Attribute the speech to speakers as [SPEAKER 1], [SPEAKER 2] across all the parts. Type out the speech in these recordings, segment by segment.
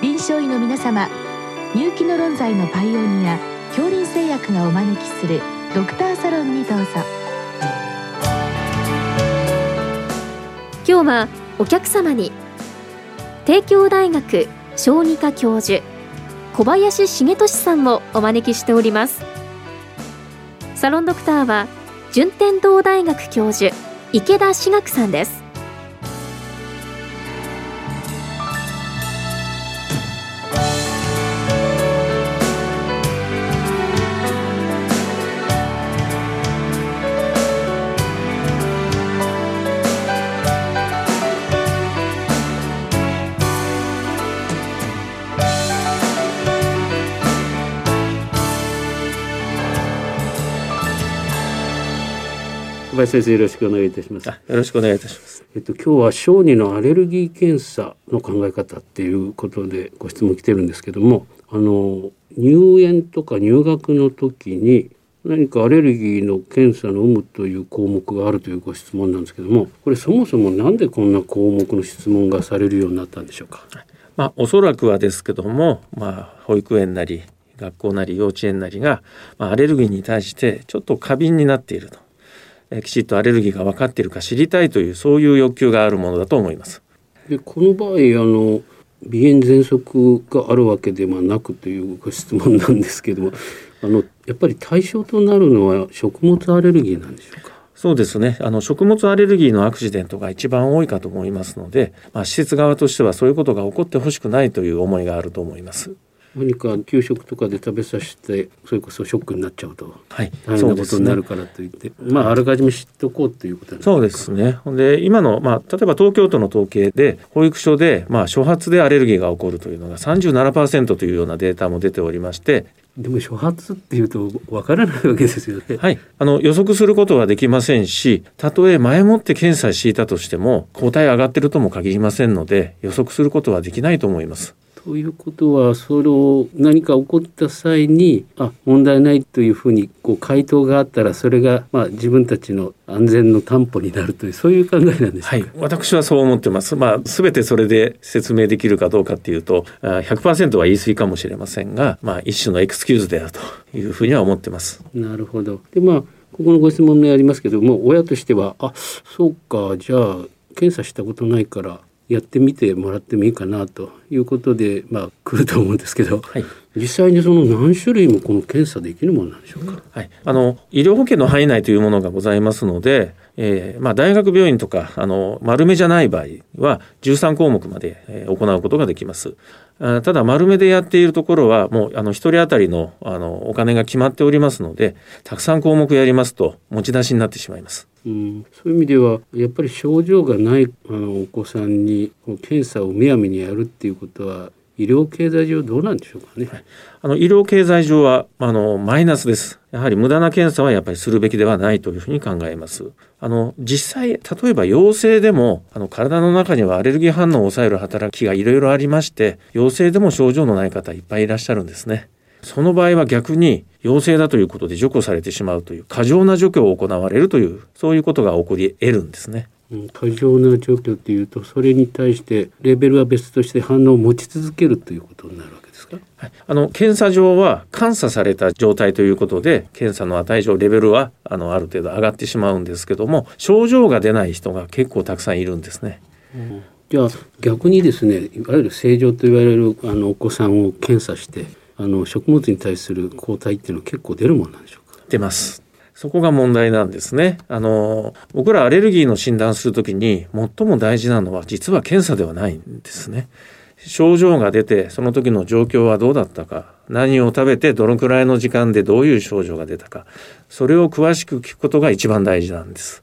[SPEAKER 1] 臨床医の皆様入気の論剤のパイオニア恐林製薬がお招きするドクターサロンにどうぞ。
[SPEAKER 2] 今日はお客様に帝京大学小児科教授小林重俊さんをお招きしております。サロンドクターは順天堂大学教授池田志学さんです。
[SPEAKER 3] 林先生よろしくお願いいたします。よ
[SPEAKER 4] ろしくお願いいたします。
[SPEAKER 3] えっと今日は小児のアレルギー検査の考え方っていうことでご質問来てるんですけども、あの入園とか入学の時に何かアレルギーの検査の有無という項目があるというご質問なんですけども、これそもそもなんでこんな項目の質問がされるようになったんでしょうか？
[SPEAKER 4] まあおそらくはですけども、まあ保育園なり学校なり幼稚園なりが、まあ、アレルギーに対してちょっと過敏になっていると。えきちっとアレルギーが分かっているか知りたいというそういう欲求があるものだと思います。
[SPEAKER 3] でこの場合あの鼻炎喘息があるわけではなくというご質問なんですけども あのやっぱり対象となるのは食物アレルギーなんでしょうか？
[SPEAKER 4] そうですねあの食物アレルギーのアクシデントが一番多いかと思いますので、まあ、施設側としてはそういうことが起こってほしくないという思いがあると思います。
[SPEAKER 3] 何か給食とかで食べさせてそれこそショックになっちゃうと、
[SPEAKER 4] はい、
[SPEAKER 3] 大変なことになるからといって、ね、まああらかじめ知っておこうということ
[SPEAKER 4] そうですねで今の、まあ、例えば東京都の統計で保育所で、まあ、初発でアレルギーが起こるというのが37%というようなデータも出ておりまして
[SPEAKER 3] でも初発っていうとわからないわけですよね。
[SPEAKER 4] はい。あの予測することはできませんし、たとえ前もって検査していたとしても、抗体上がってるとも限りませんので、予測することはできないと思います。
[SPEAKER 3] ということはそれを何か起こった際にあ問題ないというふうにこう回答があったらそれがまあ自分たちの安全の担保になるというそういう考えなんです
[SPEAKER 4] はい、私はそう思ってます。まあ全てそれで説明できるかどうかっていうと100%は言い過ぎかもしれませんが、まあ一種のエクスキューズであるというふうには思ってます。
[SPEAKER 3] なるほど。でまあここのご質問にありますけども親としてはあそうかじゃあ検査したことないからやってみてもらってもいいかなということで、まあ、来ると思うんですけど、はい、実際にその何種類もこの検査できるものなんでしょうか、
[SPEAKER 4] はい、あの医療保険の範囲内というものがございますので、えーまあ、大学病院とかあの丸めじゃない場合は13項目まで、えー、行うことができます。ただ丸めでやっているところはもうあの1人当たりのあのお金が決まっておりますのでたくさん項目やりますと持ち出しになってしまいます。
[SPEAKER 3] うん、そういう意味ではやっぱり症状がないあのお子さんに検査をむやみにやるっていうことは医療経済上どうなんでしょうかね。はい、
[SPEAKER 4] あの医療経済上はあのマイナスです。やはり無駄な検査はやっぱりするべきではないというふうに考えます。あの実際例えば陽性でもあの体の中にはアレルギー反応を抑える働きがいろいろありまして陽性でも症状のない方いっぱいいらっしゃるんですね。その場合は逆に陽性だということで除去されてしまうという過剰な除去を行われるというそういうことが起こり得るんですね。
[SPEAKER 3] 過剰な除去っていうとそれに対してレベルは別として反応を持ち続けるということになるわけですか、
[SPEAKER 4] はい、あの検査上は監査された状態ということで検査の値上レベルはあのある程度上がってしまうんですけども症状が出ない人が結構たくさんいるんですね。
[SPEAKER 3] うんじゃあ逆にですねいわゆる正常と言われるあのお子さんを検査してあの食物に対する抗体っていうのは結構出るもんなんでしょうか？
[SPEAKER 4] 出ますそこが問題なんですね。あの、僕らアレルギーの診断するときに最も大事なのは実は検査ではないんですね。症状が出てその時の状況はどうだったか何を食べてどのくらいの時間でどういう症状が出たかそれを詳しく聞くことが一番大事なんです。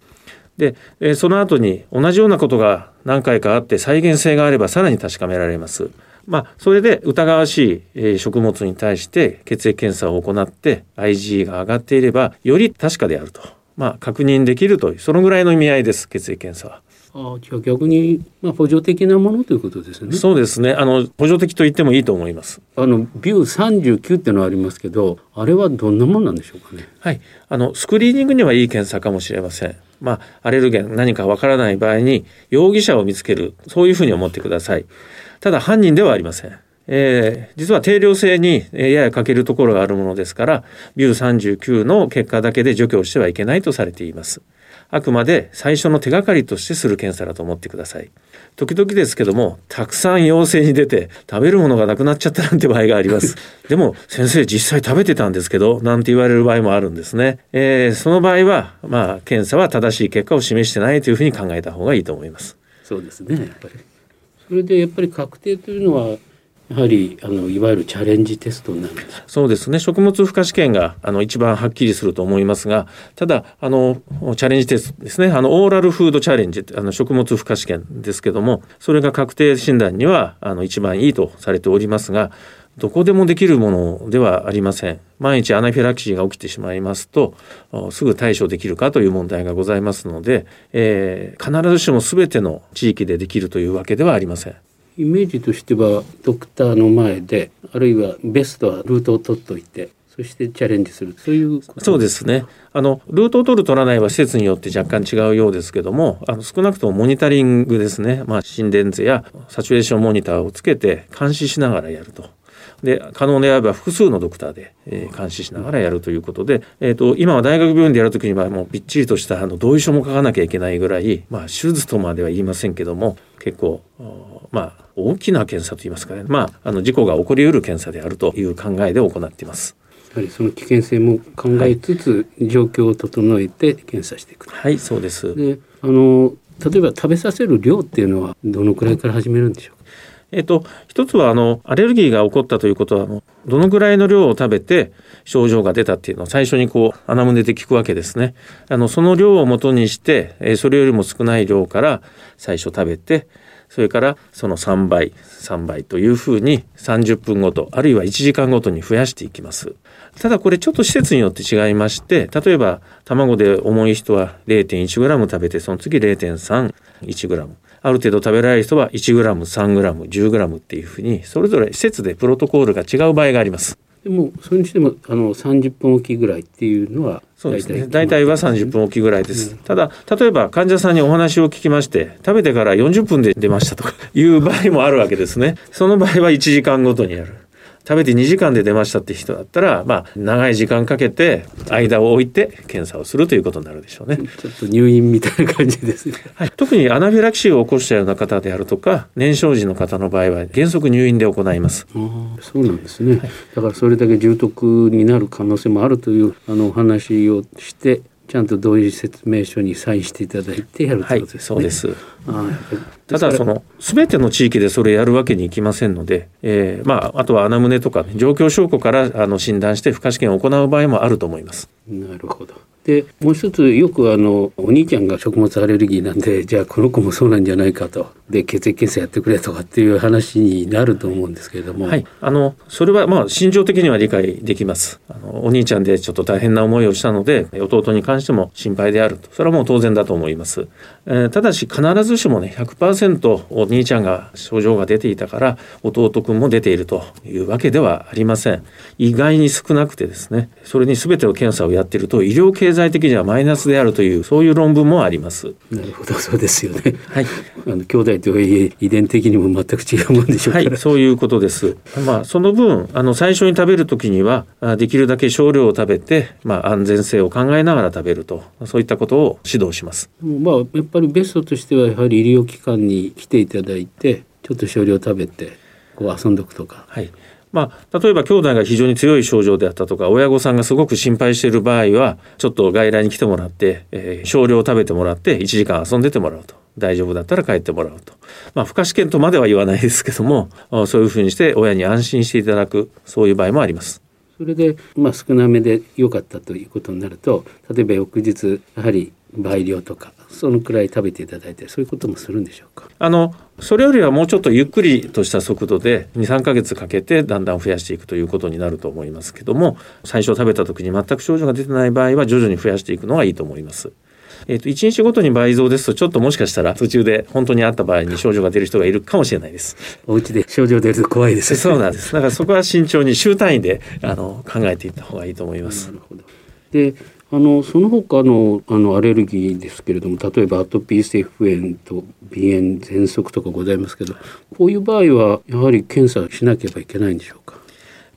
[SPEAKER 4] で、その後に同じようなことが何回かあって再現性があればさらに確かめられます。まあ、それで疑わしい食物に対して血液検査を行って IgE が上がっていればより確かであると、まあ、確認できるというそのぐらいの意味合いです血液検査は。
[SPEAKER 3] あじゃあ逆に、まあ、補助的なものということですね。
[SPEAKER 4] そうですね。あの補助的と言ってもいいと思います。
[SPEAKER 3] あのビュー三十九っていうのはありますけど、あれはどんなものなんでしょうかね。
[SPEAKER 4] はい。あのスクリーニングにはいい検査かもしれません。まあアレルゲン何かわからない場合に容疑者を見つけるそういうふうに思ってください。ただ犯人ではありません。えー、実は定量性にやや欠けるところがあるものですからビュー39の結果だけで除去してはいけないとされています。あくまで最初の手がかりとしてする検査だと思ってください。時々ですけどもたくさん陽性に出て食べるものがなくなっちゃったなんて場合があります。でも先生実際食べてたんですけどなんて言われる場合もあるんですね、えー、その場合はまあ検査は正しい結果を示してないというふうに考えた方がいいと思います。
[SPEAKER 3] そうですねやっぱりそれでやっぱり確定というのはやはりあのいわゆるチャレンジテストになるんです
[SPEAKER 4] そうですね。食物負荷試験があの一番はっきりすると思いますがただあのチャレンジテストですね。あのオーラルフードチャレンジあの食物負荷試験ですけどもそれが確定診断にはあの一番いいとされておりますがどこでもできるものではありません。万一アナフィラキシーが起きてしまいますと、すぐ対処できるかという問題がございますので、えー、必ずしも全ての地域でできるというわけではありません。
[SPEAKER 3] イメージとしてはドクターの前であるいはベストはルートを取っておいてそしてチャレンジする。そういう
[SPEAKER 4] そうですね。あのルートを取る取らないは施設によって若干違うようですけどもあの少なくともモニタリングですね、まあ、心電図やサチュレーションモニターをつけて監視しながらやると。で可能であれば複数のドクターで、えー、監視しながらやるということで、えーと、今は大学病院でやるときにはもうびっちりとしたあの同意書も書かなきゃいけないぐらい、まあ、手術とまでは言いませんけども結構まあ大きな検査といいますかね、まあ、あの事故が起こりうる検査であるという考えで行っています。
[SPEAKER 3] やはりその危険性も考えつつ、状況を整えて検査していく
[SPEAKER 4] はいそうです
[SPEAKER 3] であの例えば食べさせる量っていうのはどのくらいから始めるんでしょうか？
[SPEAKER 4] えっと、一つはあのアレルギーが起こったということはどのぐらいの量を食べて症状が出たっていうのを最初にこう穴胸で聞くわけですね。あのその量をもとにして、えそれよりも少ない量から最初食べてそれからその3倍3倍というふうに30分ごとあるいは1時間ごとに増やしていきます。ただこれちょっと施設によって違いまして例えば卵で重い人は 0.1g 食べてその次 0.31g ある程度食べられる人は 1g3g10g っていうふうにそれぞれ施設でプロトコールが違う場合があります。
[SPEAKER 3] でもそれにしてもあの30分おきぐらいっていうのは
[SPEAKER 4] そうですね。大体は30分おきぐらいです、うん、ただ例えば患者さんにお話を聞きまして食べてから40分で出ましたとかいう場合もあるわけですね。その場合は1時間ごとにやる食べて2時間で出ましたって人だったら、まあ、長い時間かけて間を置いて検査をするということになるでしょうね。
[SPEAKER 3] ちょっと入院みたいな感じですね。
[SPEAKER 4] はい、特にアナフィラキシーを起こしたような方であるとか燃焼時の方の場合は原則入院で行います。
[SPEAKER 3] あそうなんですね、はい、だからそれだけ重篤になる可能性もあるというあのお話をしてちゃんと同意説明書にサインしていただいてやるということですね。はい、そうです。
[SPEAKER 4] ただその全ての地域でそれやるわけにいきませんので、えー、まああとは穴胸とか、ね、状況証拠からあの診断して負荷試験を行う場合もあると思います。
[SPEAKER 3] なるほど。でもう一つよくあのお兄ちゃんが食物アレルギーなんで じゃあこの子もそうなんじゃないかと。で血液検査やってくれとかっていう話になると思うんですけれども、
[SPEAKER 4] はい、あのそれはまあ心情的には理解できます。あのお兄ちゃんでちょっと大変な思いをしたので弟に関しても心配であると。それはもう当然だと思います、えー、ただし必ずしもね100%お兄ちゃんが症状が出ていたから弟君も出ているというわけではありません。意外に少なくてですねそれに全ての検査をやってると医療経済的にはマイナスであるというそういう論文もあります。
[SPEAKER 3] なるほどそうですよね。はい。あの兄弟とはいえ遺伝的にも全く違うもんでしょうはい、
[SPEAKER 4] そういうことです。まあその分あの最初に食べる時にはできるだけ少量を食べてまあ安全性を考えながら食べるとそういったことを指導します。
[SPEAKER 3] まあやっぱりベストとしてはやはり医療機関に来ていただいてちょっと少量食べてこう遊んどくとか。
[SPEAKER 4] はい。まあ、例えば兄弟が非常に強い症状であったとか親御さんがすごく心配している場合はちょっと外来に来てもらって、えー、少量食べてもらって1時間遊んでてもらうと大丈夫だったら帰ってもらうと、まあ、負荷試験とまでは言わないですけどもそういうふうにして親に安心していただくそういう場合もあります。
[SPEAKER 3] それで、まあ、少なめで良かったということになると例えば翌日やはり倍量とかそのくらい食べていただいてそういうこともするんでしょうか？
[SPEAKER 4] あのそれよりはもうちょっとゆっくりとした速度で23か月かけてだんだん増やしていくということになると思いますけども最初食べた時に全く症状が出てない場合は徐々に増やしていくのがいいと思います。えー、と1日ごとに倍増ですとちょっともしかしたら途中で本当にあった場合に症状が出る人がいるかもしれないです。
[SPEAKER 3] お家で症状出ると怖いです、ね、
[SPEAKER 4] そうなんです。だからそこは慎重に週単位であの考えていった方がいいと思います。なるほど
[SPEAKER 3] であのその他のあのアレルギーですけれども例えばアトピー性皮膚炎と鼻炎喘息とかございますけどこういう場合はやはり検査しなければいけないんでしょうか？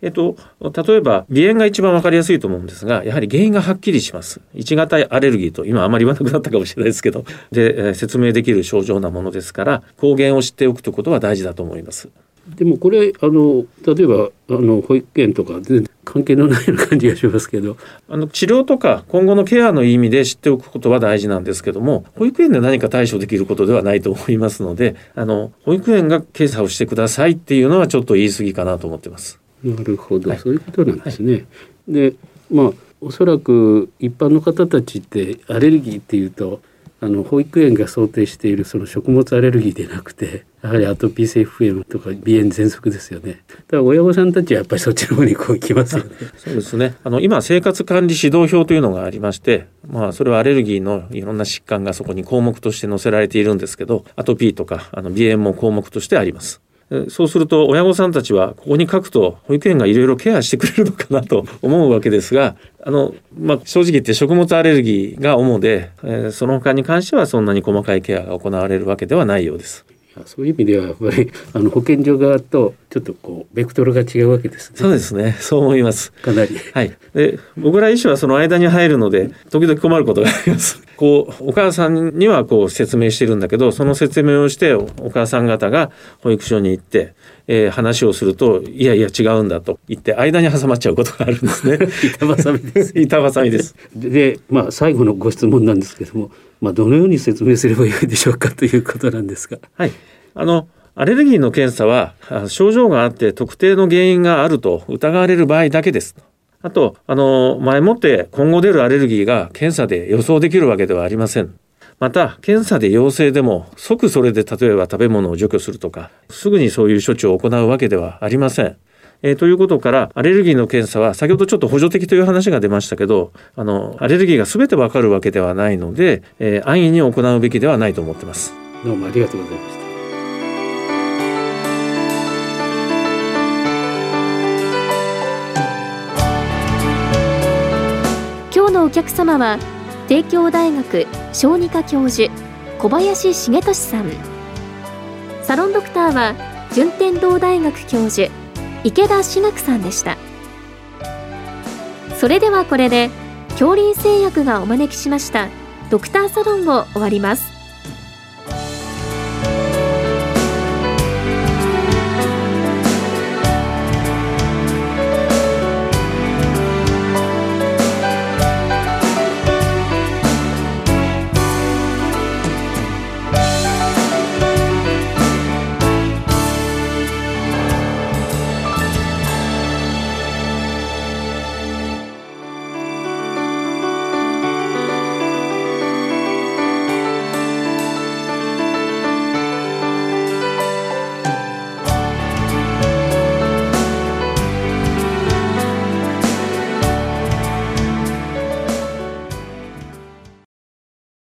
[SPEAKER 4] えっと、例えば鼻炎が一番わかりやすいと思うんですがやはり原因がはっきりします。1型アレルギーと今あまり言わなくなったかもしれないですけどで、え説明できる症状なものですから抗原を知っておくということは大事だと思います。
[SPEAKER 3] でもこれあの例えばあの保育園とか全然関係のないような感じがしますけど
[SPEAKER 4] あの治療とか今後のケアの意味で知っておくことは大事なんですけども保育園で何か対処できることではないと思いますのであの保育園が検査をしてくださいっていうのはちょっと言い過ぎかなと思ってます。
[SPEAKER 3] なるほど、はい、そういうことなんですね。はい、でまあおそらく一般の方たちってアレルギーっていうとあの保育園が想定しているその食物アレルギーでなくてやはりアトピー性皮膚炎とか鼻炎喘息ですよね。だから親御さんたちはやっぱりそっちの方にこう行きますよね。
[SPEAKER 4] そうですね。あの今生活管理指導表というのがありましてまあそれはアレルギーのいろんな疾患がそこに項目として載せられているんですけどアトピーとかあの鼻炎も項目としてあります。そうすると親御さんたちはここに書くと保育園がいろいろケアしてくれるのかなと思うわけですがあの、まあ、正直言って食物アレルギーが主で、えー、その他に関してはそんなに細かいケアが行われるわけではないようです。
[SPEAKER 3] そういう意味ではやっぱり あの保健所側とちょっとこうベクトルが違うわけですね。
[SPEAKER 4] そうですね。そう思います。
[SPEAKER 3] かなり。
[SPEAKER 4] はい。で、僕ら医師はその間に入るので時々困ることがあります。こうお母さんにはこう説明してるんだけど、その説明をしてお母さん方が保育所に行って、えー、話をするといやいや違うんだと言って間に挟まっちゃうことがあるんですね。
[SPEAKER 3] 板挟みです。
[SPEAKER 4] 板挟みです。
[SPEAKER 3] で、まあ最後のご質問なんですけども。まあ、どのように説明すればいいでしょうかということなんですが。
[SPEAKER 4] はい、あのアレルギーの検査は症状があって特定の原因があると疑われる場合だけです。あと、あの、前もって今後出るアレルギーが検査で予想できるわけではありません。また、検査で陽性でも即それで例えば食べ物を除去するとか、すぐにそういう処置を行うわけではありません。えー、ということからアレルギーの検査は先ほどちょっと補助的という話が出ましたけどあのアレルギーが全てわかるわけではないので、えー、安易に行うべきではないと思ってます
[SPEAKER 3] どうもありがとうございました
[SPEAKER 2] お客様は帝京大学小児科教授小林重俊さん。サロンドクターは順天堂大学教授池田志学さんでした。それではこれで恐林製薬がお招きしましたドクターサロンを終わります。